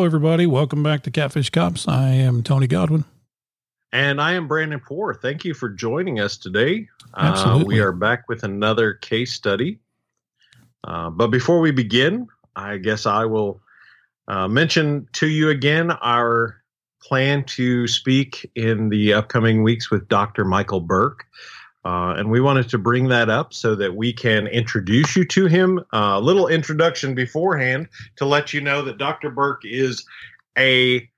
Hello, everybody. Welcome back to Catfish Cops. I am Tony Godwin. And I am Brandon Poor. Thank you for joining us today. Absolutely. Uh, we are back with another case study. Uh, but before we begin, I guess I will uh, mention to you again our plan to speak in the upcoming weeks with Dr. Michael Bourke. Uh, and we wanted to bring that up so that we can introduce you to him. Uh, a little introduction beforehand to let you know that Dr. Bourke is a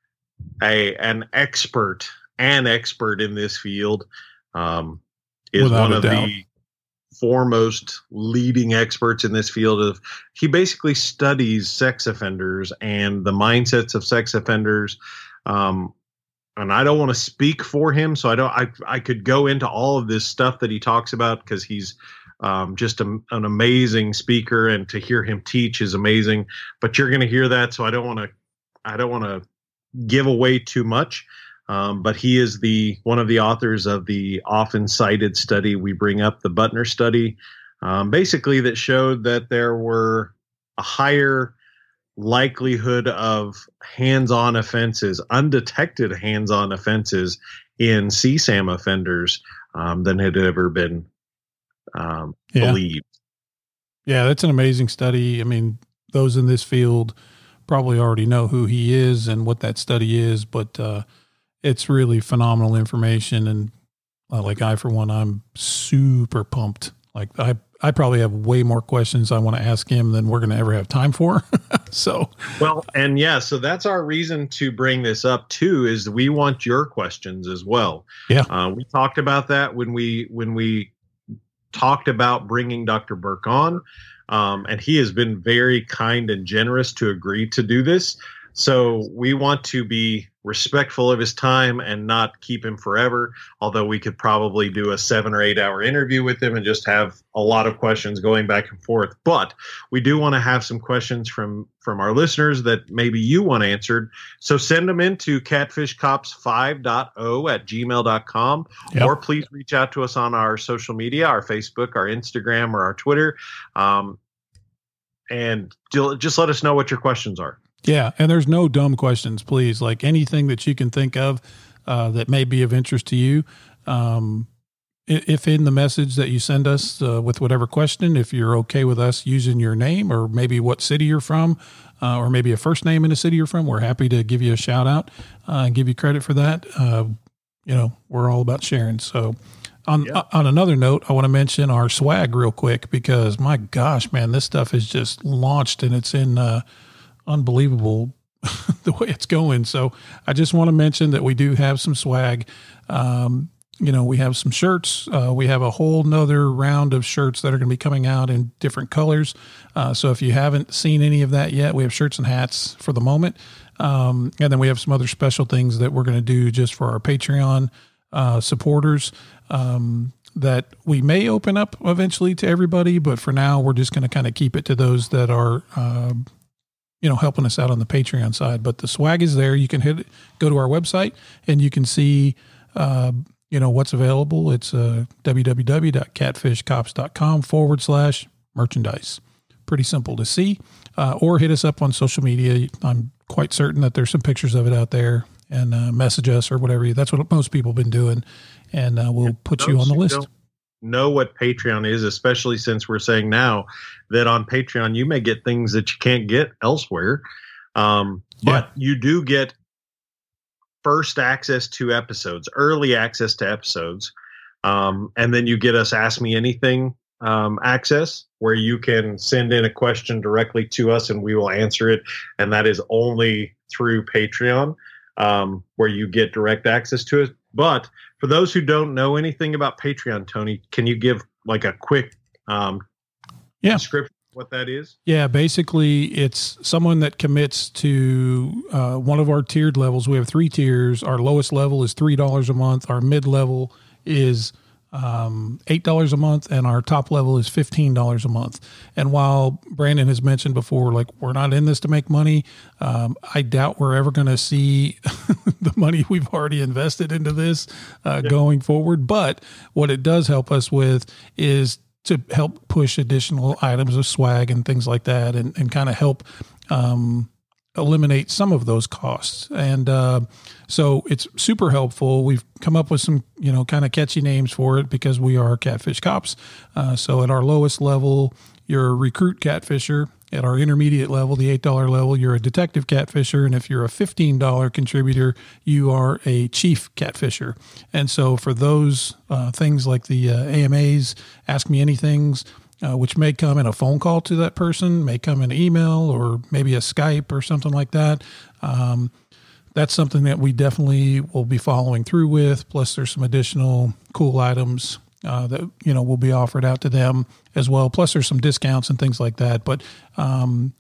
a an expert, an expert in this field. Um, is Without one of doubt. the foremost leading experts in this field of he basically studies sex offenders and the mindsets of sex offenders um, and I don't want to speak for him, so I don't. I I could go into all of this stuff that he talks about because he's um, just a, an amazing speaker, and to hear him teach is amazing. But you're going to hear that, so I don't want to. I don't want to give away too much. Um, but he is the one of the authors of the often cited study we bring up, the Butner study, um, basically that showed that there were a higher likelihood of hands-on offenses, undetected hands-on offenses in CSAM offenders um, than had ever been um, Yeah. believed. Yeah, that's an amazing study. I mean, those in this field probably already know who he is and what that study is, but uh, it's really phenomenal information. And uh, like I, for one, I'm super pumped. Like I, I probably have way more questions I want to ask him than we're going to ever have time for. so Well, and yeah, so that's our reason to bring this up too. Is we want your questions as well. Yeah. uh, we talked about that when we when we talked about bringing Dr. Bourke on, um, and he has been very kind and generous to agree to do this. So we want to be respectful of his time and not keep him forever. Although we could probably do a seven or eight hour interview with him and just have a lot of questions going back and forth. But we do want to have some questions from from our listeners that maybe you want answered. So send them in to catfishcops5.0 at gmail.com Yep. or please reach out to us on our social media, our Facebook, our Instagram, or our Twitter. Um, and ju- just let us know what your questions are. Yeah, and there's no dumb questions, please. Like anything that you can think of uh, that may be of interest to you. Um, if in the message that you send us uh, with whatever question, if you're okay with us using your name or maybe what city you're from, uh, or maybe a first name in the city you're from, we're happy to give you a shout out uh, and give you credit for that. Uh, you know, we're all about sharing. So, on Yeah. on another note, I want to mention our swag real quick because my gosh, man, this stuff is just launched and it's in. Unbelievable the way it's going. So I just want to mention that we do have some swag. Um, you know, we have some shirts. Uh, we have a whole nother round of shirts that are going to be coming out in different colors. Uh, so if you haven't seen any of that yet, we have shirts and hats for the moment. Um, and then we have some other special things that we're going to do just for our Patreon uh, supporters. Um, that we may open up eventually to everybody, but for now, we're just going to kind of keep it to those that are uh, you know, helping us out on the Patreon side. But the swag is there. You can hit, go to our website and you can see, uh, you know, what's available. It's uh, www.catfishcops.com forward slash merchandise. Pretty simple to see. Uh, or hit us up on social media. I'm quite certain that there's some pictures of it out there and uh, message us or whatever. That's what most people have been doing. And uh, we'll put you on the list. Know what Patreon is, especially since we're saying now that on Patreon you may get things that you can't get elsewhere. Um, but you do get first access to episodes, early access to episodes, um, and then you get us Ask Me Anything um, access, where you can send in a question directly to us and we will answer it. And that is only through Patreon, um, where you get direct access to it. But for those who don't know anything about Patreon, Tony, can you give like a quick um, yeah. description of what that is? Yeah, basically, it's someone that commits to uh, one of our tiered levels. We have three tiers. Our lowest level is $3 a month, our mid level is um, eight dollars a month, and our top level is fifteen dollars a month. And while Brandon has mentioned before, like we're not in this to make money, um, I doubt we're ever going to see the money we've already invested into this uh, yeah. going forward. But what it does help us with is to help push additional items of swag and things like that, and and kind of help. Um, eliminate some of those costs. And uh, so it's super helpful. We've come up with some, you know, kind of catchy names for it because we are catfish cops. Uh, so at our lowest level, you're a recruit catfisher. At our intermediate level, the $8 level, you're a detective catfisher. And if you're a $15 contributor, you are a chief catfisher. And so for those uh, things like the uh, AMAs, Ask Me Anythings, uh, which may come in a phone call to that person, may come in email or maybe a Skype or something like that. Um, that's something that we definitely will be following through with. Plus, there's some additional cool items uh, that you know will be offered out to them as well. Plus, there's some discounts and things like that. But um,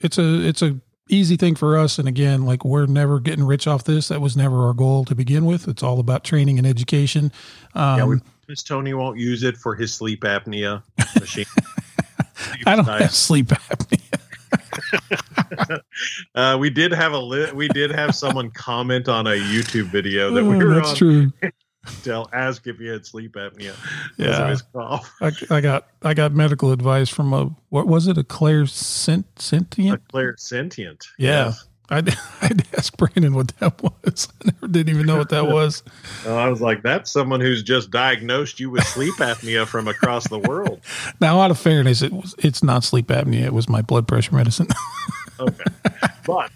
it's a it's a easy thing for us. And again, like we're never getting rich off this. That was never our goal to begin with. It's all about training and education. Um, yeah, we Miss Tony won't use it for his sleep apnea machine. I don't have sleep apnea. uh, we did have a li- we did have someone comment on a YouTube video that oh, we were that's on. True. Tell ask if you had sleep apnea. Yeah, I, I, got I got medical advice from a what was it a Claire sent, sentient a clairsentient. Yeah, yes. I I'd ask Brandon what that was. I never didn't even know what that was. well, I was like, that's someone who's just diagnosed you with sleep apnea from across the world. Now, out of fairness, it was it's not sleep apnea. It was my blood pressure medicine. okay, but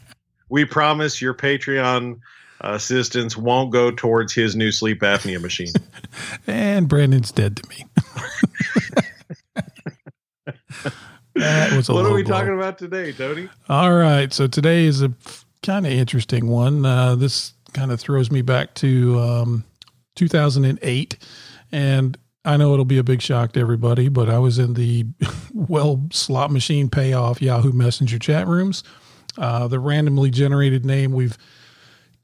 we promise your Patreon assistance won't go towards his new sleep apnea machine. and Brandon's dead to me. What are we blow. talking about today, Tony? All right. So today is a kind of interesting one. Uh, this kind of throws me back to um, 2008. And I know it'll be a big shock to everybody, but I was in the well slot machine payoff Yahoo Messenger chat rooms. Uh, the randomly generated name we've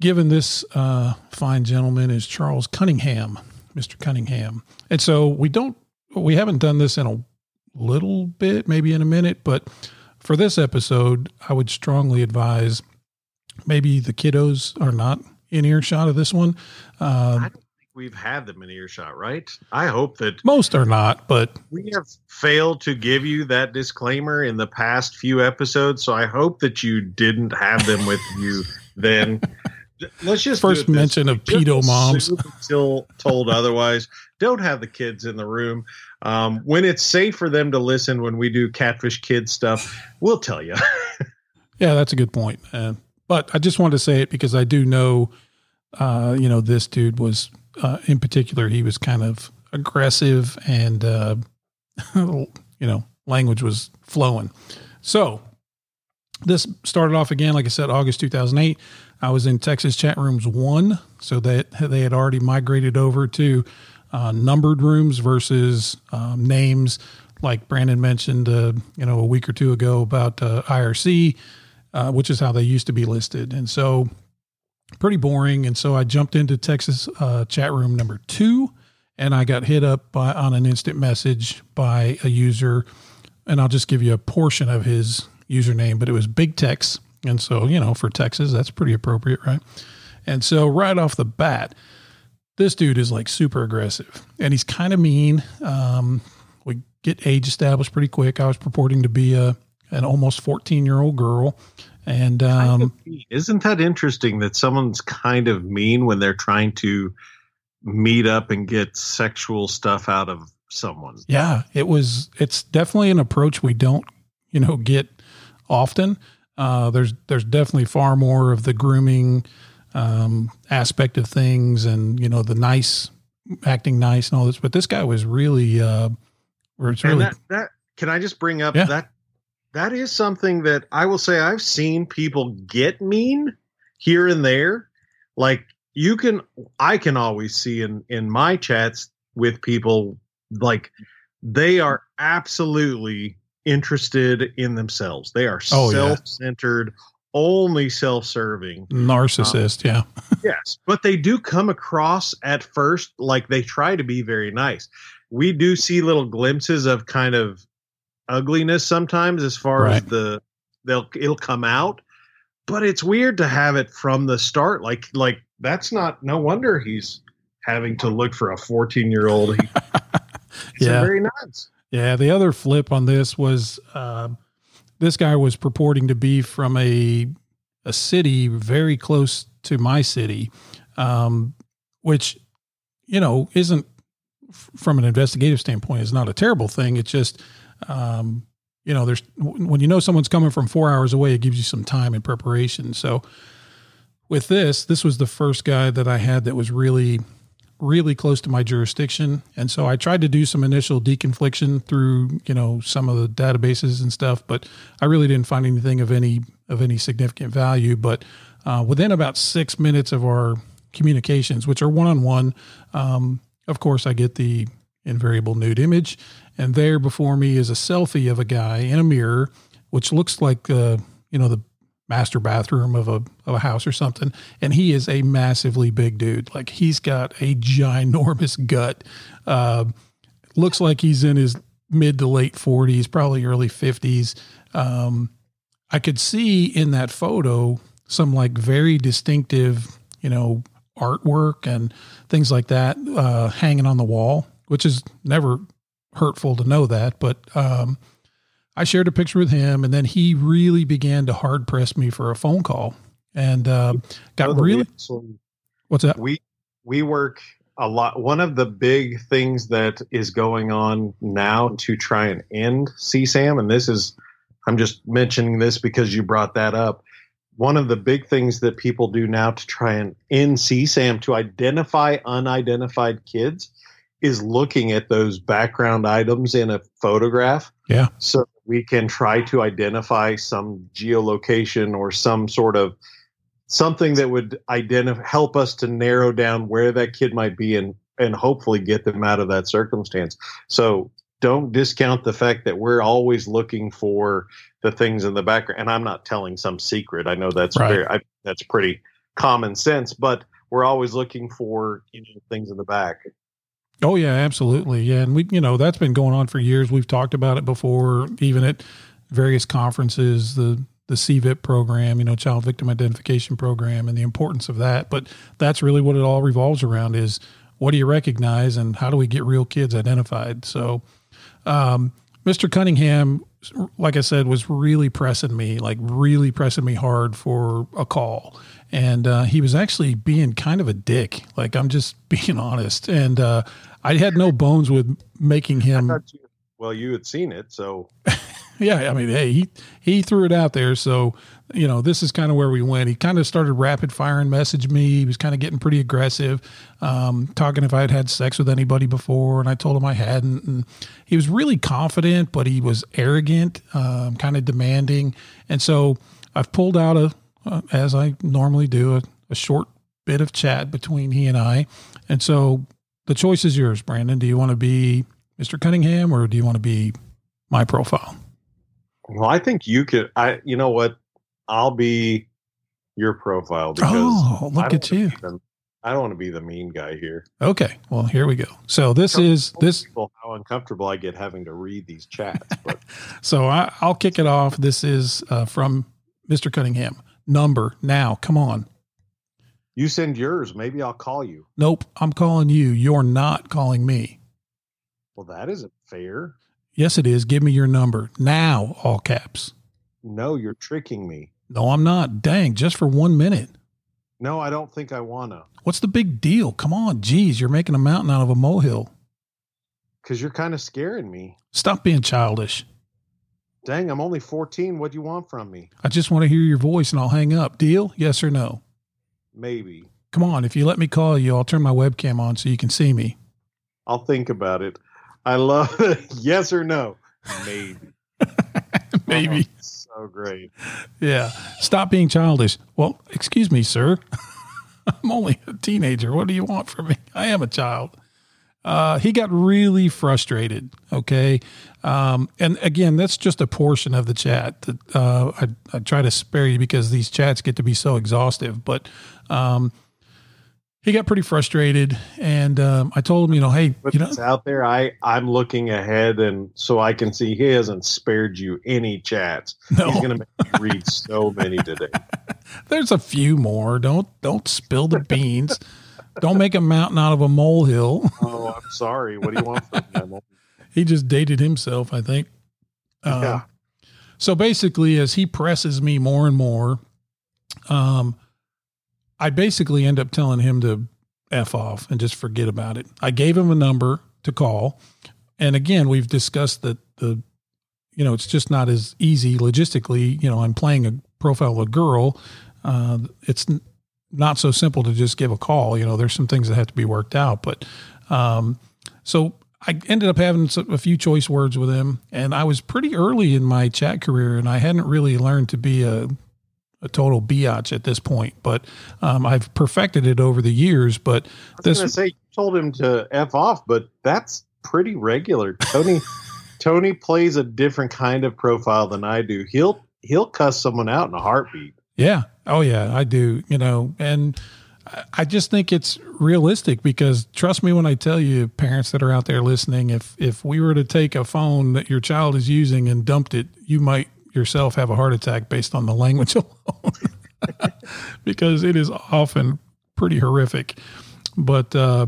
given this uh, fine gentleman is Charles Cunningham, Mr. Cunningham. And so we don't, we haven't done this in a little bit, maybe in a minute. But for this episode, I would strongly advise maybe the kiddos are not in earshot of this one. Um, I don't think we've had them in earshot, right? I hope that most are not, but we have failed to give you that disclaimer in the past few episodes. So I hope that you didn't have them with you then. Let's just first mention of pedo moms until told otherwise. Don't have the kids in the room. Um, when it's safe for them to listen when we do catfish kid stuff, we'll tell you. yeah, that's a good point. Uh, but I just wanted to say it because I do know, uh, you know, this dude was uh, in particular, he was kind of aggressive and, uh, you know, language was flowing. So this started off again, like I said, August 2008. I was in Texas chat rooms one, so that they had already migrated over to uh, numbered rooms versus um, names, like Brandon mentioned, uh, you know, a week or two ago about uh, IRC, uh, which is how they used to be listed, and so pretty boring. And so I jumped into Texas uh, chat room number two, and I got hit up by, on an instant message by a user, and I'll just give you a portion of his username, but it was Big Tex, and so you know, for Texas, that's pretty appropriate, right? And so right off the bat this dude is like super aggressive and he's kind of mean. Um, we get age established pretty quick. I was purporting to be a an almost 14 year old girl. And um, isn't that interesting that someone's kind of mean when they're trying to meet up and get sexual stuff out of someone? Yeah, it was. It's definitely an approach we don't, you know, get often. Uh, there's there's definitely far more of the grooming um, aspect of things and you know the nice acting nice and all this but this guy was really uh, it's really that, that can I just bring up Yeah. that that is something that I will say I've seen people get mean here and there. Like you can I can always see in in my chats with people like they are absolutely interested in themselves. They are Oh, yeah. Only self-serving. narcissist. yeah. Yes, but they do come across at first like they try to be very nice. We do see little glimpses of kind of ugliness sometimes as far as the they'll it'll come out, but it's weird to have it from the start. Like like that's not no wonder he's having to look for a 14 year old. Yeah. very nice. Yeah, the other flip on this was um, this guy was purporting to be from a a city very close to my city, um, which you know isn't from an investigative standpoint is not a terrible thing. It's just um, you know there's when you know someone's coming from four hours away, it gives you some time and preparation. So with this, this was the first guy that I had that was really really close to my jurisdiction. And so I tried to do some initial deconfliction through, you know, some of the databases and stuff, but I really didn't find anything of any of any significant value. But uh, within about six minutes of our communications, which are one on one, of course, I get the invariable nude image, and there before me is a selfie of a guy in a mirror, which looks like uh, you know the master bathroom of a of a house or something. And he is a massively big dude. Like he's got a ginormous gut. Uh, looks like he's in his mid to late forties, probably early fifties. Um, I could see in that photo some like very distinctive, you know, artwork and things like that uh, hanging on the wall, which is never hurtful to know that. But um, I shared a picture with him, and then he really began to hard press me for a phone call, and uh, got really what's that? we we work a lot one of the big things that is going on now to try and end csam and this is i'm just mentioning this because you brought that up one of the big things that people do now to try and end csam to identify unidentified kids is looking at those background items in a photograph Yeah. so we can try to identify some geolocation or some sort of something that would identify help us to narrow down where that kid might be and and hopefully get them out of that circumstance. So don't discount the fact that we're always looking for the things in the background and i'm not telling some secret. I know that's Right. very I, that's pretty common sense but we're always looking for you know, things in the back Oh yeah, absolutely. Yeah, and we you know that's been going on for years. We've talked about it before, even at various conferences. The the CVIP program, you know, Child Victim Identification Program, and the importance of that. But that's really what it all revolves around: is what do you recognize, and how do we get real kids identified? So, um, Mr. Cunningham, like I said, was really pressing me, like really pressing me hard for a call. And uh, he was actually being kind of a dick. Like I'm just being honest. And uh, I had no bones with making him. You- well you had seen it so Yeah, I mean, hey, he he threw it out there. So, you know, this is kind of where we went. He kind of started rapid firing message me. He was kind of getting pretty aggressive, um, talking if I had had sex with anybody before, and I told him I hadn't. And he was really confident, but he was arrogant, um, kind of demanding. And so I've pulled out a, uh, as I normally do, a, a short bit of chat between he and I. And so the choice is yours, Brandon. Do you want to be Mr. Cunningham or do you want to be my profile? Well, I think you could. I, you know what? I'll be your profile because Oh, look at you. the- I don't want to be the mean guy here. Okay. Well, here we go. So this is this. How uncomfortable I get having to read these chats. But So I, I'll kick it off. This is uh, from Mr. Cunningham. Number now. Come on. you send yours. Maybe I'll call you. Nope. I'm calling you. You're not calling me. Well, that isn't fair. Yes, it is. Give me your number now. All caps. No, you're tricking me. No, I'm not. Dang. Just for one minute. No, I don't think I wanna. What's the big deal? Come on. Geez, you're making a mountain out of a molehill. Because you're kind of scaring me. Stop being childish. Dang, I'm only 14. What do you want from me? I just want to hear your voice and I'll hang up. Deal? Yes or no? Maybe. Come on. If you let me call you, I'll turn my webcam on so you can see me. I'll think about it. I love yes or no. Maybe. Uh-huh. Maybe. Oh, so great. Yeah. Stop being childish. Well, excuse me, sir. I'm only a teenager. What do you want from me? I am a child. Uh, he got really frustrated. Okay. Um, and again, that's just a portion of the chat that uh, I, I try to spare you because these chats get to be so exhaustive. But um, he got pretty frustrated, and um, I told him, you know, hey, But you know, it's out there. I I'm looking ahead, and so I can see he hasn't spared you any chats. No. He's going to make you read so many today. there's a few more. Don't don't spill the beans. don't make a mountain out of a molehill. Oh, I'm sorry. What do you want from he just dated himself, I think. Um, Yeah. So basically, as he presses me more and more, um, I basically end up telling him to f off and just forget about it. I gave him a number to call, and again, we've discussed that the, you know, it's just not as easy logistically. You know, I'm playing a profile of a girl. Uh, it's not so simple to just give a call. You know, there's some things that have to be worked out, but um, so I ended up having a few choice words with him, and I was pretty early in my chat career, and I hadn't really learned to be a a total biatch at this point, but um, I've perfected it over the years. But I was going to this, say you told him to f off, but that's pretty regular. Tony Tony plays a different kind of profile than I do. He'll he'll cuss someone out in a heartbeat. yeah, oh yeah, I do. You know, and I- I just think it's realistic because trust me when I tell you, parents that are out there listening, if if we were to take a phone that your child is using and dumped it, you might yourself have a heart attack based on the language alone, because it is often pretty horrific. But uh,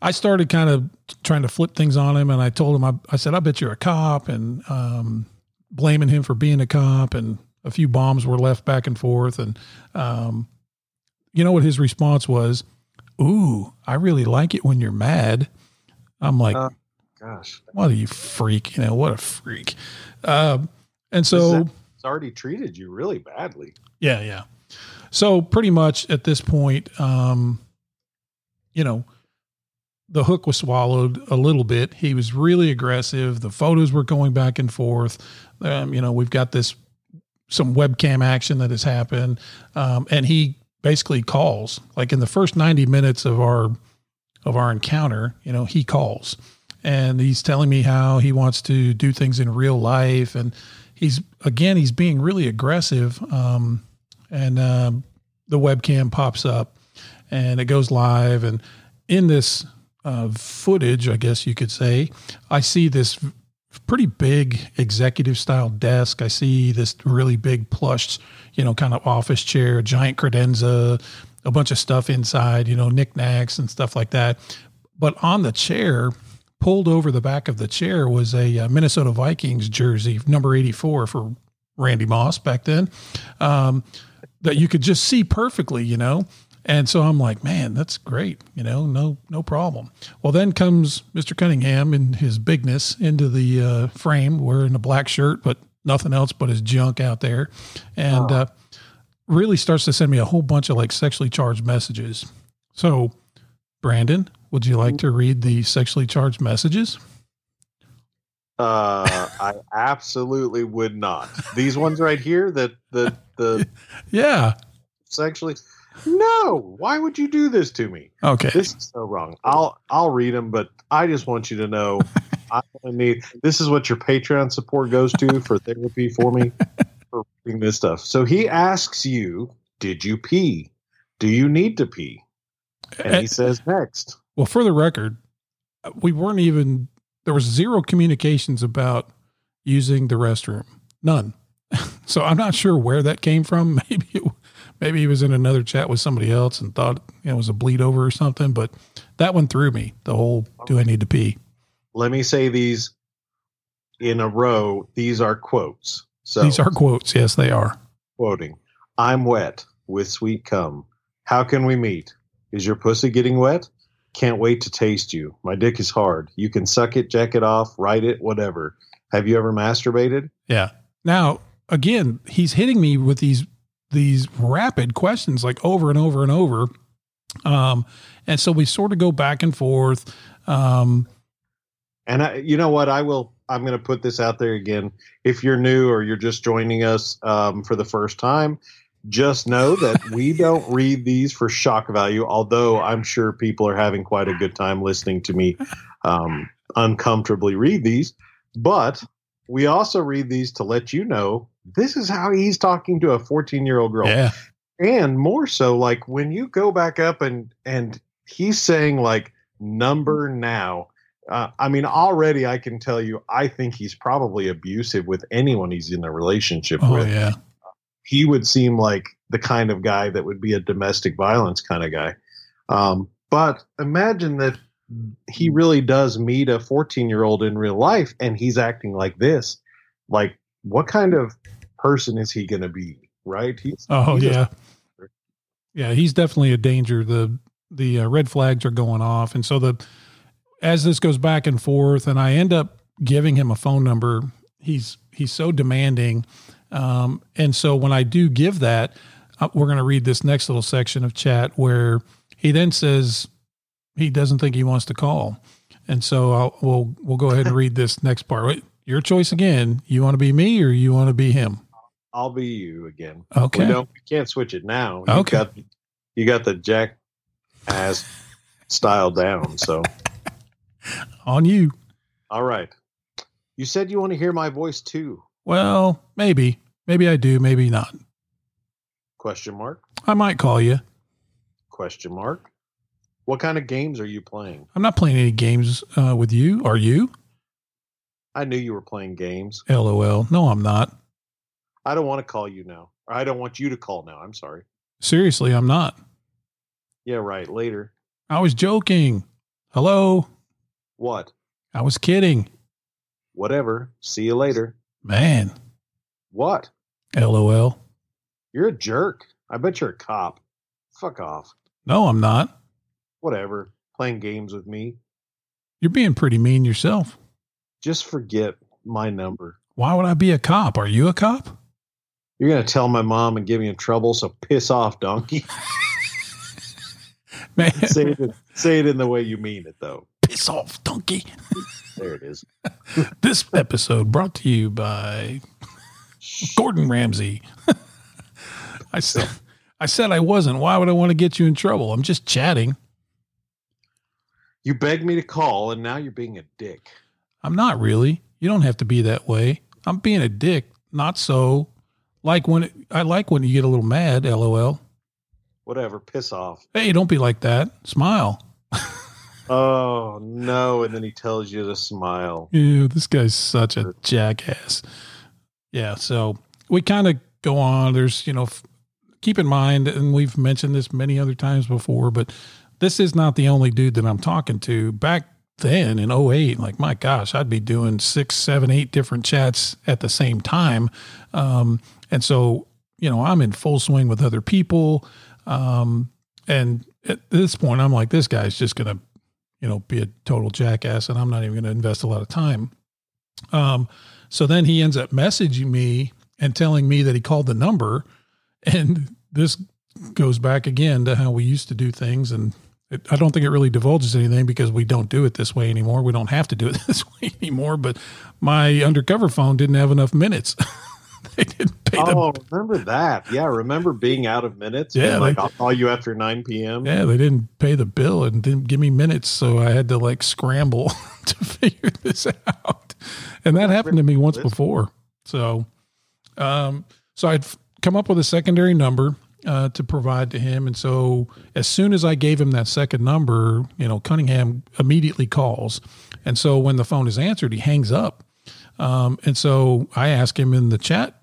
I started kind of trying to flip things on him, and I told him, I, I said, "I bet you're a cop," and um, blaming him for being a cop, and a few bombs were left back and forth, and um, you know what his response was? Ooh, I really like it when you're mad. I'm like, Uh, Gosh, what are you freak? You know, what a freak. Um, and so, it's already treated you really badly. yeah, yeah. So pretty much at this point, um, you know, the hook was swallowed a little bit. He was really aggressive. The photos were going back and forth. Um, you know, we've got this some webcam action that has happened, um, and he basically calls like in the first ninety minutes of our of our encounter. You know, he calls and he's telling me how he wants to do things in real life, and he's again he's being really aggressive. Um, and um, the webcam pops up and it goes live and in this uh, footage i guess you could say i see this pretty big executive style desk i see this really big plush you know kind of office chair giant credenza a bunch of stuff inside you know knickknacks and stuff like that but on the chair pulled over the back of the chair was a uh, minnesota vikings jersey number 84 for randy moss back then um, that you could just see perfectly, you know. And so I'm like, man, that's great, you know, no, no problem. Well, then comes Mr. Cunningham in his bigness into the uh, frame, wearing a black shirt, but nothing else but his junk out there, and uh, really starts to send me a whole bunch of like sexually charged messages. So, Brandon, would you like to read the sexually charged messages? Uh, I absolutely would not. These ones right here, that the the Yeah. sexually. No, why would you do this to me? Okay. This is so wrong. I'll I'll read them, but I just want you to know I need this is what your Patreon support goes to for therapy for me for reading this stuff. So he asks you, "Did you pee? Do you need to pee?" And he says next. Well, for the record, uh, we weren't even there was zero communications about using the restroom. None. so I'm not sure where that came from. Maybe it, maybe he was in another chat with somebody else and thought you know, it was a bleed over or something. But that one threw me. The whole "Do I need to pee?" Let me say these in a row. These are quotes. So These are quotes. Yes, they are. quoting. I'm wet with sweet cum. How can we meet? Is your pussy getting wet? Can't wait to taste you. My dick is hard. You can suck it, jack it off, write it, whatever. Have you ever masturbated? Yeah. Now, again, he's hitting me with these these rapid questions like over and over and over. Um, and so we sort of go back and forth. Um, And I, you know what? I will. I'm going to put this out there again. If you're new or you're just joining us um, for the first time, just know that we don't read these for shock value. Although I'm sure people are having quite a good time listening to me um, uncomfortably read these, but we also read these to let you know this is how he's talking to a 14 year old girl. Yeah. And more so, like when you go back up and and he's saying like number now. Uh, I mean, already I can tell you, I think he's probably abusive with anyone he's in a relationship Oh with. yeah. He would seem like the kind of guy that would be a domestic violence kind of guy. Um, but imagine that he really does meet a 14 year old in real life and he's acting like this. Like, what kind of person is he going to be? Right? He's, Oh he's a- yeah. Yeah, he's definitely a danger. The the uh, red flags are going off, and so the as this goes back and forth, and I end up giving him a phone number. He's he's so demanding, um, and so when I do give that, uh, we're going to read this next little section of chat where he then says he doesn't think he wants to call, and so I'll, we'll we'll go ahead and read this next part. Wait, your choice again. You want to be me or you want to be him? I'll be you again. Okay. We don't. We can't switch it now. You Okay. Got, you got the jack ass style down. So, On you. all right. You said you want to hear my voice too? Well, maybe. Maybe I do, maybe not. Question mark. I might call you. Question mark. What kind of games are you playing? I'm not playing any games uh, with you. Are you? I knew you were playing games. LOL. No, I'm not. I don't want to call you now. Or I don't want you to call now. I'm sorry. Seriously, I'm not. Yeah, right. Later. I was joking. Hello? What? I was kidding. Whatever. See you later. Man. What? LOL. You're a jerk. I bet you're a cop. Fuck off. No, I'm not. Whatever. Playing games with me. You're being pretty mean yourself. Just forget my number. Why would I be a cop? Are you a cop? You're gonna tell my mom and get me in trouble, so piss off, donkey. Man, say it say it in the way you mean it though. Piss off, donkey. There it is. This episode brought to you by Gordon Ramsay. I said I said I wasn't. Why would I want to get you in trouble? I'm just chatting. You begged me to call and now you're being a dick. I'm not really. You don't have to be that way. I'm being a dick. Not so. Like when it, I like when you get a little mad. LOL. Whatever, piss off. Hey, don't be like that. Smile. Oh no, and then he tells you to smile. Yeah, this guy's such a jackass. Yeah, so we kind of go on. There's, you know, f- keep in mind, and we've mentioned this many other times before, but this is not the only dude that I'm talking to. Back then in 08, like, my gosh, I'd be doing six, seven, eight different chats at the same time. Um, and so, you know, I'm in full swing with other people. Um, and at this point, I'm like, this guy's just going to you know, be a total jackass and I'm not even going to invest a lot of time. Um, so then he ends up messaging me and telling me that he called the number. And this goes back again to how we used to do things. And it, I don't think it really divulges anything because we don't do it this way anymore. We don't have to do it this way anymore. But my undercover phone didn't have enough minutes. they didn't pay the Oh, remember that? Yeah, remember being out of minutes? Yeah, And, like like- I'll call you after nine p.m. Yeah, they didn't pay the bill and didn't give me minutes, so I had to like scramble to figure this out. And that happened to me once before. So, um, so I'd come up with a secondary number uh, to provide to him, and so as soon as I gave him that second number, you know, Cunningham immediately calls, and so when the phone is answered, he hangs up. Um, and so I ask him in the chat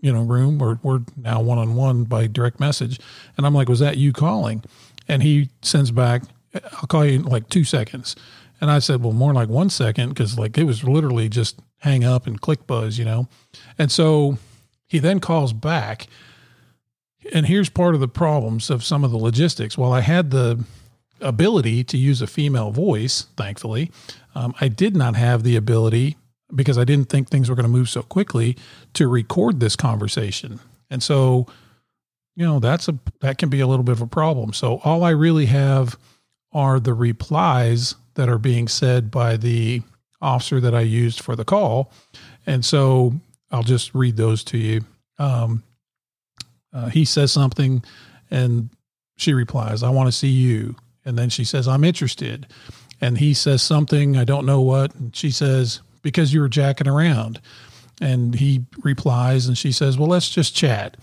you know, room or we're now one on one by direct message. And I'm like, was that you calling? And he sends back, I'll call you in like two seconds. And I said, well, more like one second because like it was literally just hang up and click buzz, you know? And so he then calls back. And here's part of the problems of some of the logistics. While I had the ability to use a female voice, thankfully, um, I did not have the ability because I didn't think things were going to move so quickly to record this conversation. And so, you know, that's a that can be a little bit of a problem. So all I really have are the replies that are being said by the officer that I used for the call. And so I'll just read those to you. Um, uh, he says something and she replies, I want to see you. And then she says, I'm interested. And he says something, I don't know what. And she says, Because you were jacking around. And he replies, and she says, Well, let's just chat.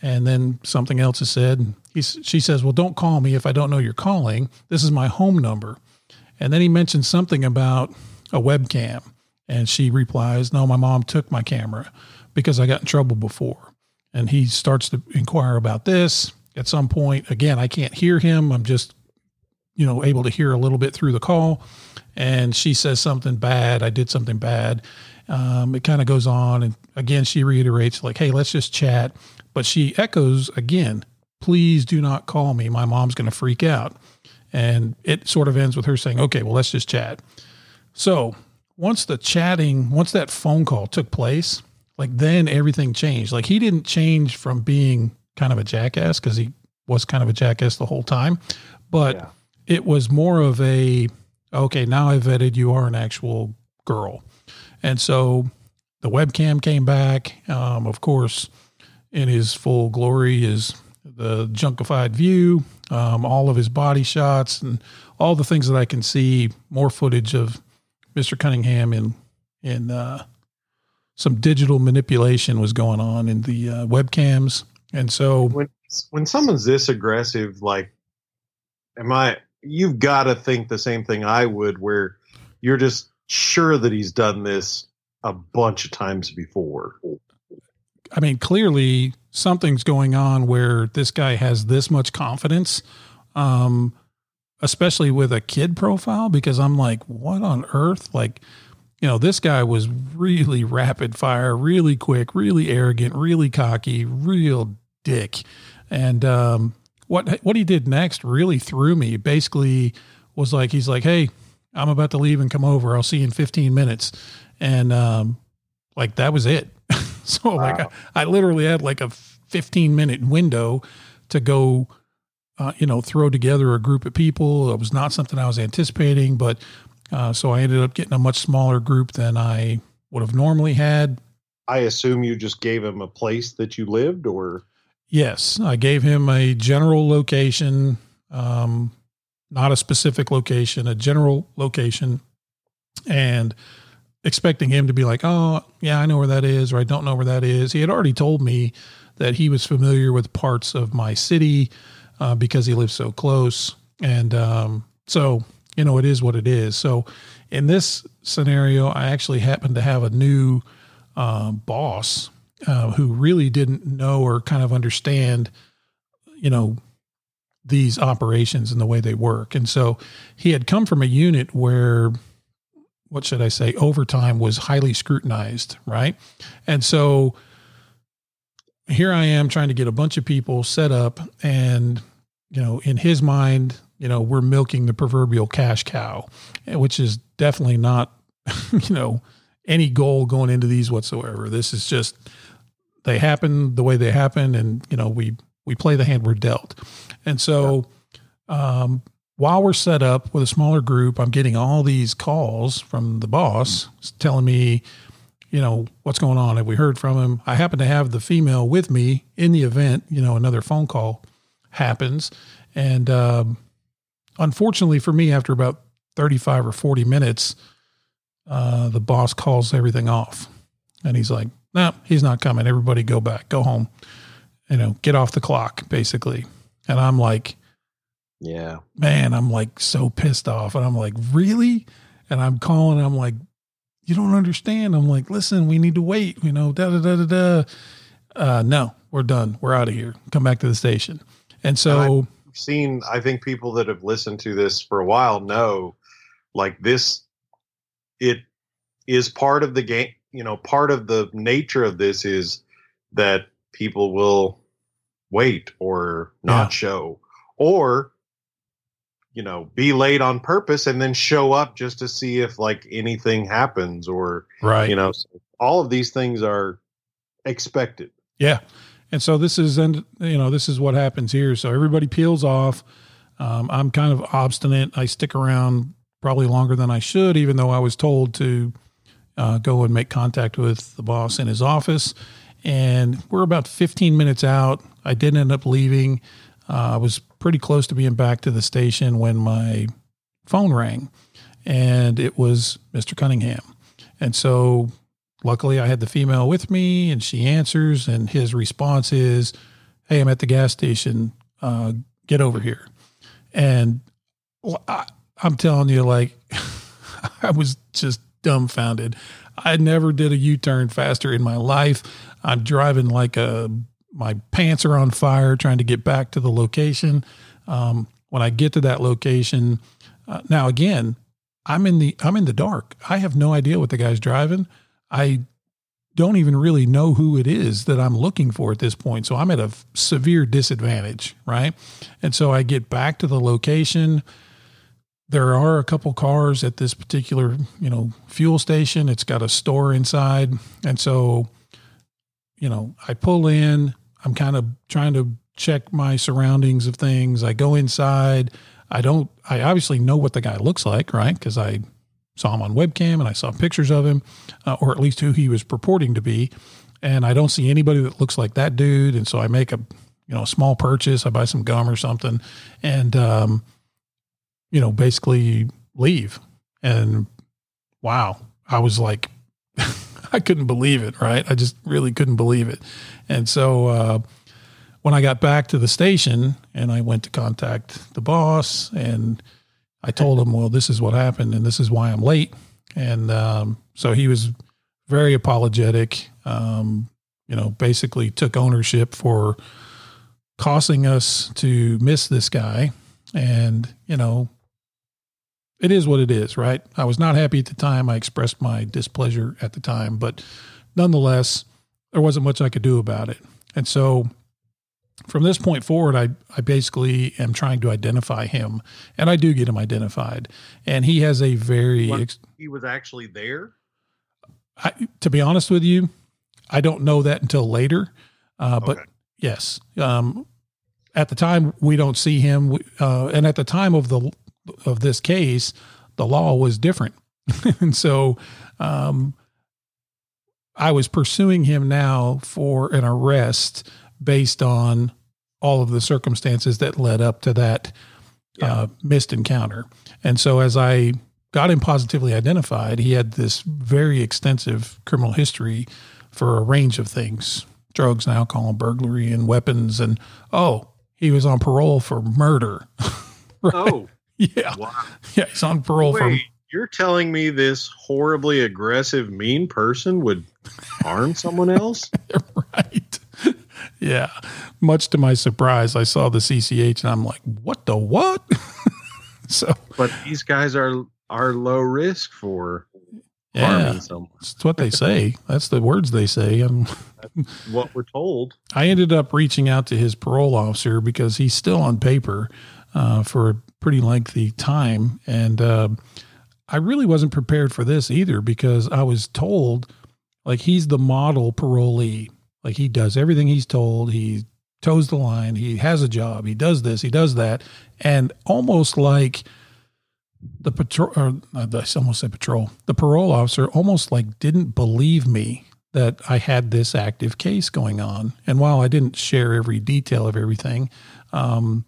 And then something else is said. She says, Well, don't call me if I don't know you're calling. This is my home number. And then he mentions something about a webcam. And she replies, No, my mom took my camera because I got in trouble before. And he starts to inquire about this. At some point, again, I can't hear him. I'm just, you know, able to hear a little bit through the call. And she says something bad. I did something bad. Um, it kind of goes on. And again, she reiterates, like, hey, let's just chat. But she echoes again, please do not call me. My mom's going to freak out. And it sort of ends with her saying, okay, well, let's just chat. So once the chatting, once that phone call took place, like then everything changed. Like he didn't change from being kind of a jackass because he was kind of a jackass the whole time, but yeah. It was more of a, okay, now I vetted you are an actual girl. And so the webcam came back. Um, of course, in his full glory is the junkified view, um, all of his body shots, and all the things that I can see. More footage of Mr. Cunningham in in uh, some digital manipulation was going on in the uh, webcams, and so when when someone's this aggressive, like, am I? You've got to think the same thing I would, where you're just sure that he's done this a bunch of times before. I mean, clearly something's going on where this guy has this much confidence, um, especially with a kid profile, because I'm like, what on earth? Like, you know, this guy was really rapid fire, really quick, really arrogant, really cocky, real dick. And um, what what he did next really threw me. Basically, was like he's like, "Hey, I'm about to leave and come over. I'll see you in 15 minutes," and um, like that was it. so wow. like I, I, literally had like a 15 minute window to go, uh, you know, throw together a group of people. It was not something I was anticipating, but uh, so I ended up getting a much smaller group than I would have normally had. I assume you just gave him a place that you lived, or yes, I gave him a general location, um, not a specific location, a general location, and expecting him to be like, "Oh, yeah, I know where that is," or "I don't know where that is." He had already told me that he was familiar with parts of my city uh, because he lives so close, and um, so you know, it is what it is. So in this scenario, I actually happened to have a new uh, boss uh, who really didn't know or kind of understand, you know, these operations and the way they work. And so he had come from a unit where, what should I say, overtime was highly scrutinized, right? And so here I am trying to get a bunch of people set up and, you know, in his mind, you know, we're milking the proverbial cash cow, which is definitely not, you know, any goal going into these whatsoever. This is just they happen the way they happen, and you know, we we play the hand we're dealt. And so, um, while we're set up with a smaller group, I'm getting all these calls from the boss telling me, you know, what's going on. Have we heard from him? I happen to have the female with me in the event. You know, another phone call happens, and um, unfortunately for me, after about 35 or 40 minutes, uh, the boss calls everything off. And he's like, no, he's not coming. Everybody go back, go home, you know, get off the clock, basically. And I'm like, yeah, man, I'm like so pissed off. And I'm like, really? And I'm calling, I'm like, you don't understand. I'm like, listen, we need to wait, you know, da da da da da. Uh, no, we're done. We're out of here. Come back to the station. And so seen i think people that have listened to this for a while know like this it is part of the game you know part of the nature of this is that people will wait or not yeah. show or you know be late on purpose and then show up just to see if like anything happens or right you know all of these things are expected yeah and so this is, and you know, this is what happens here. So everybody peels off. Um, I'm kind of obstinate. I stick around probably longer than I should, even though I was told to uh, go and make contact with the boss in his office. And we're about 15 minutes out. I didn't end up leaving. Uh, I was pretty close to being back to the station when my phone rang, and it was Mr. Cunningham. And so, luckily, I had the female with me, and she answers, and his response is, "Hey, I'm at the gas station. Uh, get over here." And I, I'm telling you, like, I was just dumbfounded. I never did a U turn faster in my life. I'm driving like a, my pants are on fire trying to get back to the location. Um, when I get to that location, uh, now again, I'm in the I'm in the dark. I have no idea what the guy's driving. I don't even really know who it is that I'm looking for at this point. So I'm at a severe disadvantage, right? And so I get back to the location there are a couple cars at this particular you know fuel station. It's got a store inside. And so you know i pull in. I'm kind of trying to check my surroundings of things. I go inside. I don't i obviously know what the guy looks like right? Because i saw him on webcam and i saw pictures of him uh, or at least who he was purporting to be. And i don't see anybody that looks like that dude. And so i make a you know small purchase. I buy some gum or something. And um you know, basically leave. And wow, I was like, I couldn't believe it, right? I just really couldn't believe it. And so uh, when I got back to the station and I went to contact the boss and I told him, well, this is what happened and this is why I'm late. And um, so he was very apologetic, um, you know, basically took ownership for causing us to miss this guy. And, you know, it is what it is, right? I was not happy at the time. I expressed my displeasure at the time, but nonetheless, there wasn't much I could do about it. And so from this point forward, I, I basically am trying to identify him, and I do get him identified. And he has a very. Ex- he was actually there? I, to be honest with you, I don't know that until later. Uh, but okay. yes, um, at the time we don't see him, uh, and at the time of the of this case, the law was different. and so um, I was pursuing him now for an arrest based on all of the circumstances that led up to that yeah. uh, missed encounter. And so as I got him positively identified, he had this very extensive criminal history for a range of things drugs and alcohol and burglary and weapons. And oh, he was on parole for murder. right? Oh. Yeah. Wow. Yeah, he's on parole Wait, from. You're telling me this horribly aggressive, mean person would harm someone else? right. Yeah. Much to my surprise, I saw the CCH and I'm like, what the what? so. But these guys are are low risk for yeah, harming someone. That's what they say. That's the words they say. I'm, what we're told. I ended up reaching out to his parole officer because he's still on paper uh, for pretty lengthy time. And uh, I really wasn't prepared for this either because I was told like he's the model parolee. Like he does everything he's told. He toes the line. He has a job. He does this. He does that. And almost like the patrol, or uh, I almost said patrol, the parole officer almost like didn't believe me that I had this active case going on. And while I didn't share every detail of everything, um,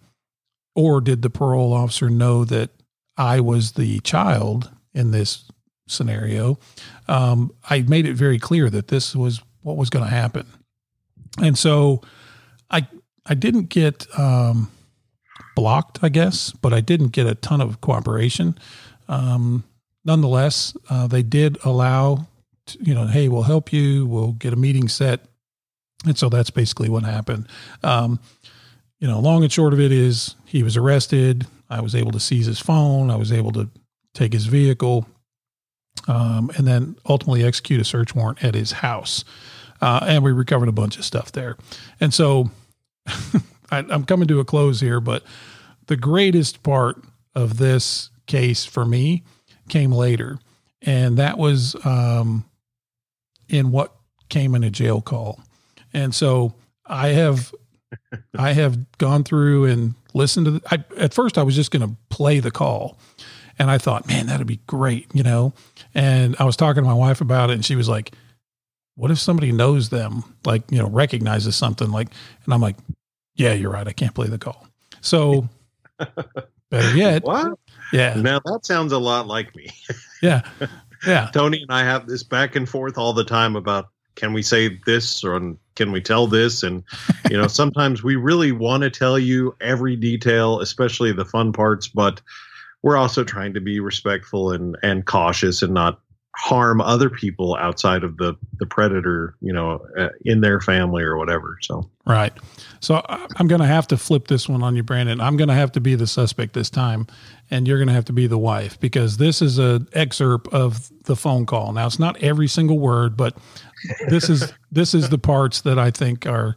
or did the parole officer know that I was the child in this scenario? Um, I made it very clear that this was what was going to happen. And so I I didn't get um, blocked, I guess, but I didn't get a ton of cooperation. Um, nonetheless, uh, they did allow, to, you know, hey, we'll help you. We'll get a meeting set. And so that's basically what happened. Um, you know, long and short of it is he was arrested. I was able to seize his phone. I was able to take his vehicle, um, and then ultimately execute a search warrant at his house. Uh, and we recovered a bunch of stuff there. And so I, I'm coming to a close here, but the greatest part of this case for me came later, and that was um, in what came in a jail call. And so I have I have gone through and listened to. The, I, at first, I was just going to play the call, And I thought, man, that'd be great, you know. And I was talking to my wife about it, and she was like, "What if somebody knows them, like you know, recognizes something like?" And I'm like, "Yeah, you're right. I can't play the call." So better yet, What? yeah, Now that sounds a lot like me. yeah, yeah, Tony and I have this back and forth all the time about can we say this or can we tell this and you know sometimes we really want to tell you every detail especially the fun parts but we're also trying to be respectful and and cautious and not harm other people outside of the the predator you know uh, in their family or whatever so right. So I'm going to have to flip this one on you, Brandon. I'm going to have to be the suspect this time, and you're going to have to be the wife because this is a excerpt of the phone call. Now it's not every single word, but this is this is the parts that I think are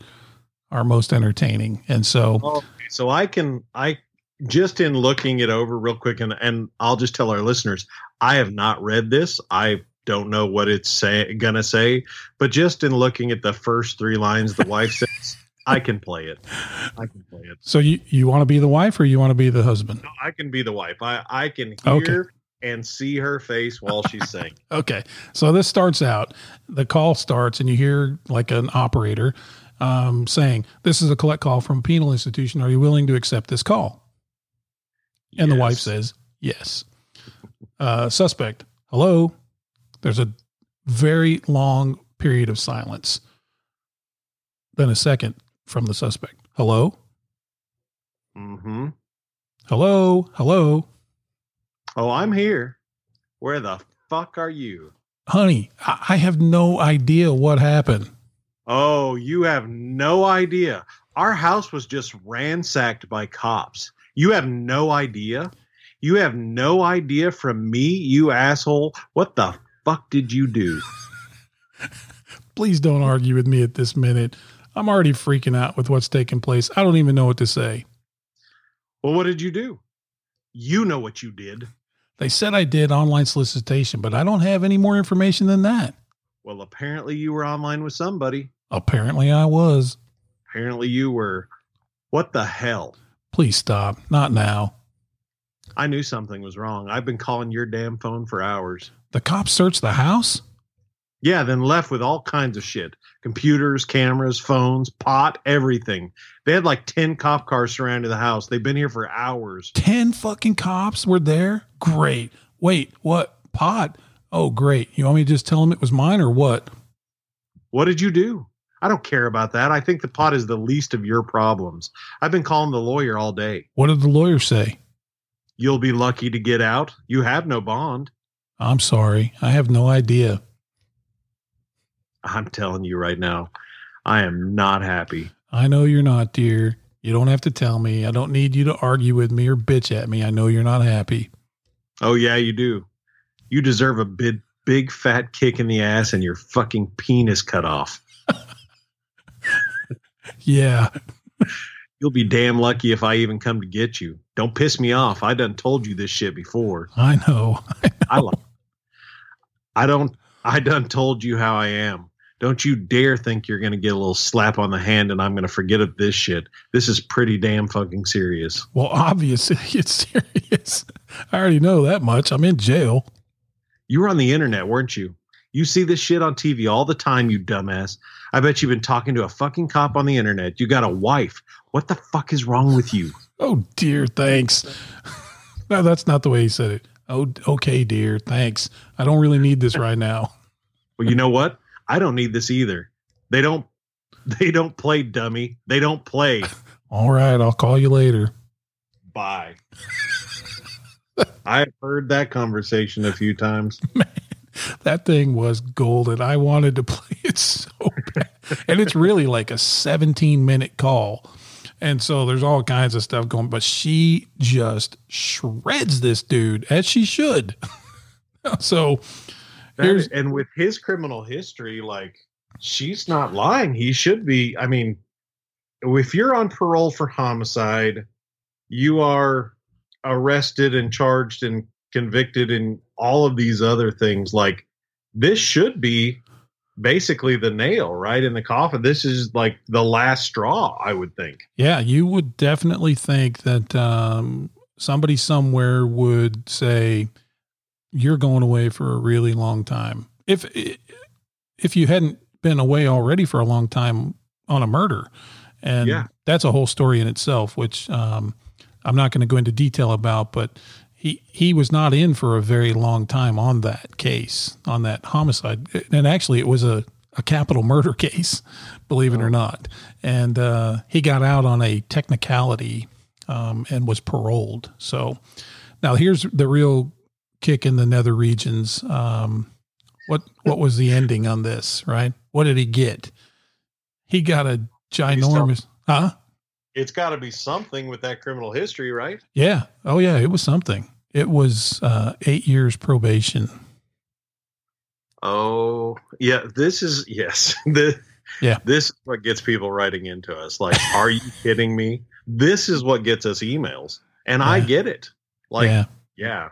are most entertaining. And so, Okay, so I can I just in looking it over real quick and and I'll just tell our listeners I have not read this. I don't know what it's say gonna say, but just in looking at the first three lines the wife says, I can play it. I can play it. so you you want to be the wife or you want to be the husband? No, I can be the wife. I I can Okay. And see her face while she's saying. Okay. So this starts out, the call starts, and you hear like an operator um, saying, This is a collect call from a penal institution. Are you willing to accept this call? And the wife says, Yes. Uh, suspect, hello. There's a very long period of silence. Then a second from the suspect, hello, Mm-hmm. hello, hello. Oh, I'm here. Where the fuck are you? Honey, I I have no idea what happened. Oh, you have no idea. Our house was just ransacked by cops. You have no idea. You have no idea from me, you asshole. What the fuck did you do? please don't argue with me at this minute. I'm already freaking out with what's taking place. I don't even know what to say. Well, what did you do? You know what you did. They said I did online solicitation, but I don't have any more information than that. Well, apparently you were online with somebody. Apparently I was. Apparently you were. What the hell? Please stop. Not now. I knew something was wrong. I've been calling your damn phone for hours. The cops searched the house? Yeah, then left with all kinds of shit computers, cameras, phones, pot, everything. They had like 10 cop cars surrounding the house. They've been here for hours. 10 fucking cops were there? Great. Wait, what? Pot? Oh, great. You want me to just tell them it was mine or what? What did you do? I don't care about that. I think the pot is the least of your problems. I've been calling the lawyer all day. What did the lawyer say? You'll be lucky to get out. You have no bond. I'm sorry. I have no idea. I'm telling you right now, I am not happy. I know you're not, dear. You don't have to tell me. I don't need you to argue with me or bitch at me. I know you're not happy. Oh, yeah, you do. You deserve a big, big fat kick in the ass and your fucking penis cut off. Yeah. You'll be damn lucky if I even come to get you. Don't piss me off. I done told you this shit before. I know. I like. I don't. I done told you how I am. Don't you dare think you're gonna get a little slap on the hand and I'm gonna forget of this shit. This is pretty damn fucking serious. Well, obviously it's serious. I already know that much. I'm in jail. You were on the internet, weren't you? You see this shit on TV all the time, you dumbass. I bet you've been talking to a fucking cop on the internet. You got a wife. What the fuck is wrong with you? Oh, dear. Thanks. no, that's not the way he said it. Oh, okay, dear. Thanks. I don't really need this right now. Well, you know what? I don't need this either. They don't. They don't play dummy. They don't play. All right. I'll call you later. Bye. I've heard that conversation a few times. Man, that thing was golden. I wanted to play it so bad. And it's really like a 17 minute call. And so there's all kinds of stuff going, but she just shreds this dude as she should. so That- and with his criminal history, like she's not lying. He should be. I mean, if you're on parole for homicide, you are arrested and charged and convicted and all of these other things. Like this should be basically the nail right in the coffin. This is like the last straw, I would think. Yeah, you would definitely think that um, somebody somewhere would say, "You're going away for a really long time." If if you hadn't been away already for a long time on a murder, and Yeah. that's a whole story in itself, which um, I'm not going to go into detail about, but he he was not in for a very long time on that case, on that homicide, and actually it was a a capital murder case, believe it or not, and uh, he got out on a technicality um, and was paroled. So now here's the real kick in the nether regions. Um, what what was the ending on this? Right? What did he get? He got a ginormous, huh? It's got to be something with that criminal history, right? Yeah. Oh, yeah. It was something. It was uh, eight years probation. Oh, yeah. This is yes. The, Yeah. This is what gets people writing into us. Like, are you kidding me? This is what gets us emails, and I get it. Like, yeah. yeah.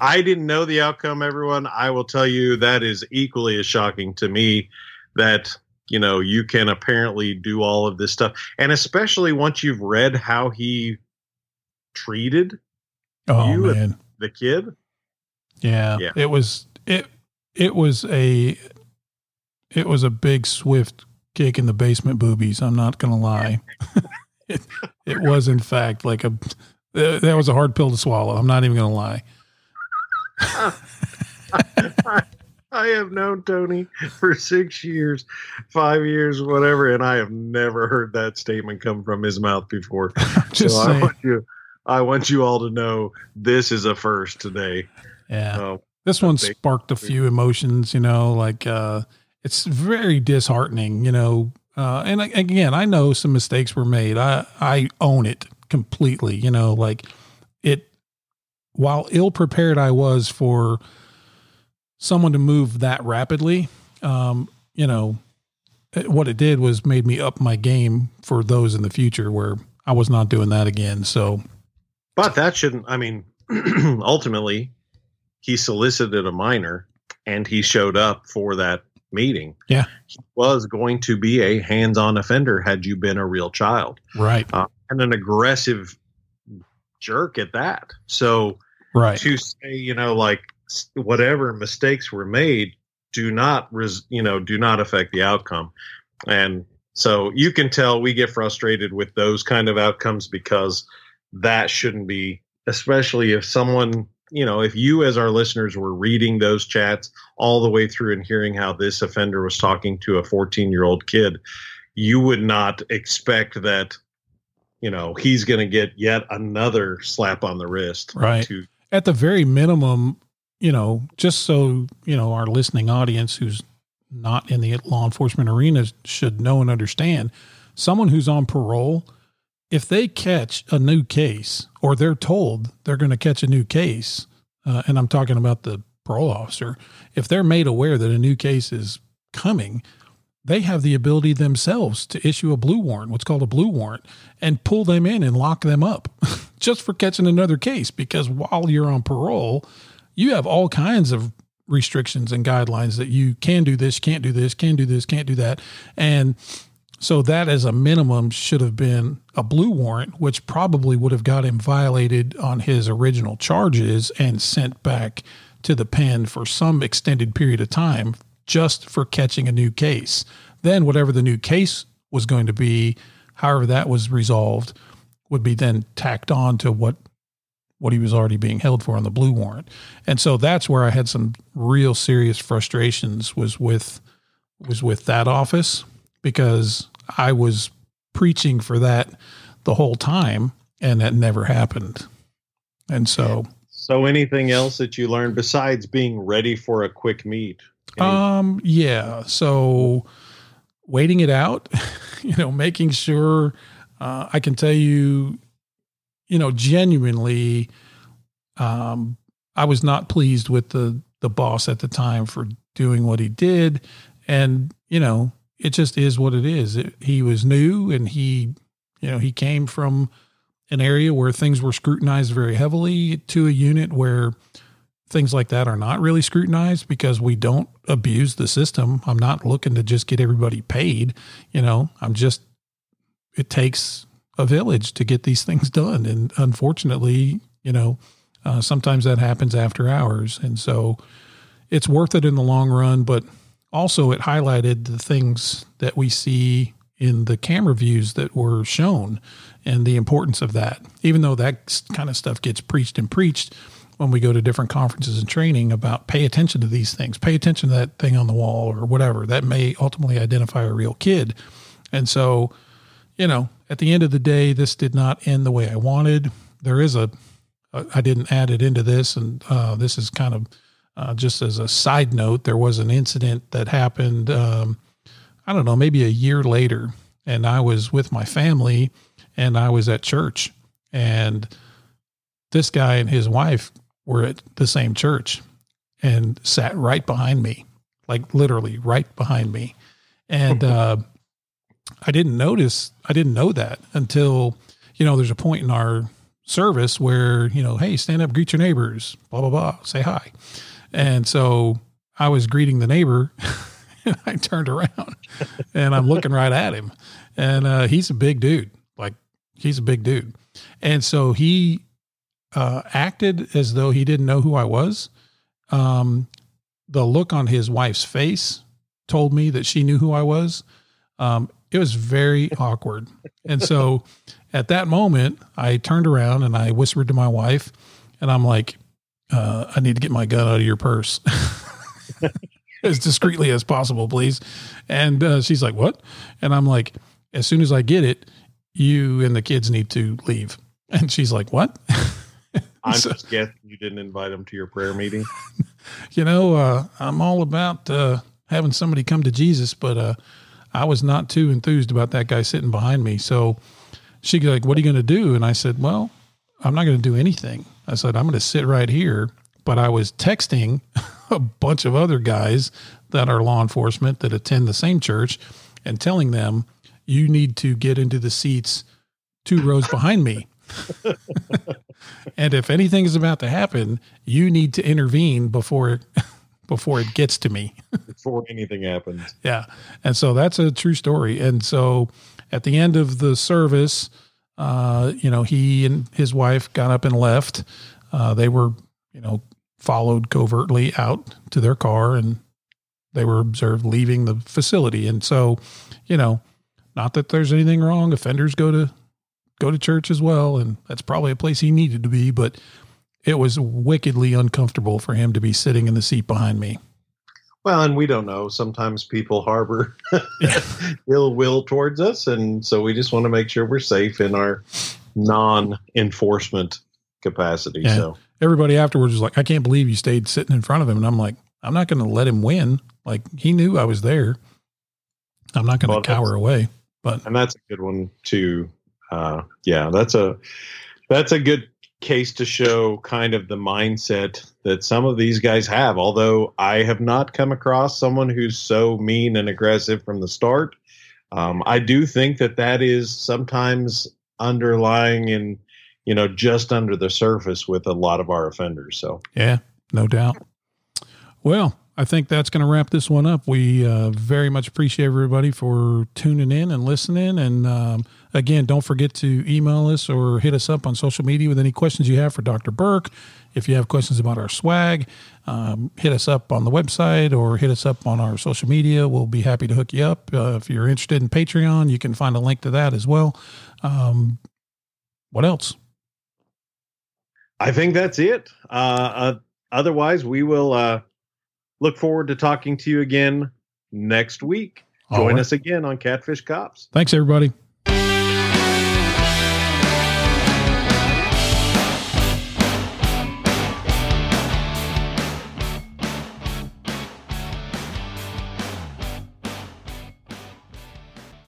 I didn't know the outcome, everyone. I will tell you that is equally as shocking to me that, you know, you can apparently do all of this stuff. And especially once you've read how he treated Oh You- man. the kid. Yeah. Yeah. It was it. It was a. It was a big swift kick in the basement boobies. I'm not gonna lie. it, it was in fact like a. That was a hard pill to swallow. I'm not even gonna lie. I have known Tony for six years, five years, whatever, and I have never heard that statement come from his mouth before. So I want you, I want you all to know this is a first today. Yeah. So, This one sparked a few emotions, you know, like uh it's very disheartening, you know. Uh and I- again, I know some mistakes were made. I I own it completely, you know, like it while ill prepared I was for someone to move that rapidly, um, you know, what it did was made me up my game for those in the future where I was not doing that again. So, but that shouldn't. I mean, ultimately, he solicited a minor, and he showed up for that meeting. Yeah. he was going to be a hands-on offender had you been a real child. right, uh, and an aggressive jerk at that. So right. to say, you know, like whatever mistakes were made, do not, res- you know, do not affect the outcome. And so you can tell we get frustrated with those kind of outcomes because that shouldn't be, especially if someone, you know, if you as our listeners were reading those chats all the way through and hearing how this offender was talking to a 14 year old kid, you would not expect that you know he's going to get yet another slap on the wrist Right. to at the very minimum, you know, just so, you know, our listening audience who's not in the law enforcement arena should know and understand someone who's on parole, if they catch a new case or they're told they're going to catch a new case, uh, and I'm talking about the parole officer, if they're made aware that a new case is coming, they have the ability themselves to issue a blue warrant, what's called a blue warrant, and pull them in and lock them up just for catching another case. Because while you're on parole, you have all kinds of restrictions and guidelines that you can do this, can't do this, can do this, can't do that. And so that as a minimum should have been a blue warrant, which probably would have got him violated on his original charges and sent back to the pen for some extended period of time just for catching a new case. Then whatever the new case was going to be, however that was resolved, would be then tacked on to what what he was already being held for on the blue warrant. And so that's where I had some real serious frustrations was with was with that office because I was preaching for that the whole time and that never happened. And so so anything else that you learned besides being ready for a quick meet Um, yeah. So waiting it out, you know, making sure uh, I can tell you, you know, genuinely, um, I was not pleased with the the boss at the time for doing what he did, and you know, it just is what it is. It, he was new, and he, you know, he came from an area where things were scrutinized very heavily to a unit where things like that are not really scrutinized because we don't abuse the system. I'm not looking to just get everybody paid. You know, I'm just, it takes a village to get these things done. And unfortunately, You know, uh, sometimes that happens after hours. And so it's worth it in the long run, but also it highlighted the things that we see in the camera views that were shown and the importance of that. Even though that kind of stuff gets preached and preached when we go to different conferences and training about pay attention to these things, pay attention to that thing on the wall or whatever that may ultimately identify a real kid. And so, you know, at the end of the day, this did not end the way I wanted. There is a, I didn't add it into this, and uh, this is kind of uh, just as a side note. There was an incident that happened. Um, I don't know, maybe a year later, and I was with my family, and I was at church, and this guy and his wife were at the same church, and sat right behind me, like literally right behind me, and. Uh, I didn't notice, I didn't know that until, you know, there's a point in our service where, you know, hey, stand up, greet your neighbors, blah, blah, blah, say hi. And so I was greeting the neighbor and I turned around and I'm looking right at him. And uh, he's a big dude. Like, he's a big dude. And so he uh, acted as though he didn't know who I was. Um, the look on his wife's face told me that she knew who I was. Um, it was very awkward. And so at that moment, I turned around and I whispered to my wife, and I'm like, uh, I need to get my gun out of your purse as discreetly as possible, please. And uh, she's like, What? And I'm like, As soon as I get it, you and the kids need to leave. And she's like, What? I'm so, just guessing you didn't invite them to your prayer meeting. You know, uh, I'm all about uh, having somebody come to Jesus, but uh, I was not too enthused about that guy sitting behind me. So she like, "What are you going to do?" And I said, "Well, I'm not going to do anything." I said, "I'm going to sit right here." But I was texting a bunch of other guys that are law enforcement that attend the same church and telling them, "You need to get into the seats two rows behind me." and if anything is about to happen, you need to intervene before before it gets to me. before anything happens. Yeah. And so that's a true story. And so at the end of the service, uh, you know, he and his wife got up and left. Uh, they were, you know, followed covertly out to their car and they were observed leaving the facility. And so, you know, not that there's anything wrong. Offenders go to go to church as well, and that's probably a place he needed to be, but it was wickedly uncomfortable for him to be sitting in the seat behind me. Well, and we don't know. Sometimes people harbor ill will towards us, and so we just want to make sure we're safe in our non-enforcement capacity. Yeah. So everybody afterwards was like, "I can't believe you stayed sitting in front of him," and I'm like, "I'm not going to let him win. Like he knew I was there. I'm not going to well, cower away." But and that's a good one too. Uh, yeah, that's a that's a good case to show kind of the mindset that some of these guys have. Although I have not come across someone who's so mean and aggressive from the start, um, I do think that that is sometimes underlying in you know just under the surface with a lot of our offenders. So yeah, no doubt. Well, I think that's going to wrap this one up. We uh, very much appreciate everybody for tuning in and listening. And um, again, don't forget to email us or hit us up on social media with any questions you have for Dr. Bourke. If you have questions about our swag, um, hit us up on the website or hit us up on our social media. We'll be happy to hook you up. Uh, if you're interested in Patreon, you can find a link to that as well. Um, what else? I think that's it. Uh, uh otherwise, we will uh, look forward to talking to you again next week. Join right. us again on Catfish Cops. Thanks, everybody.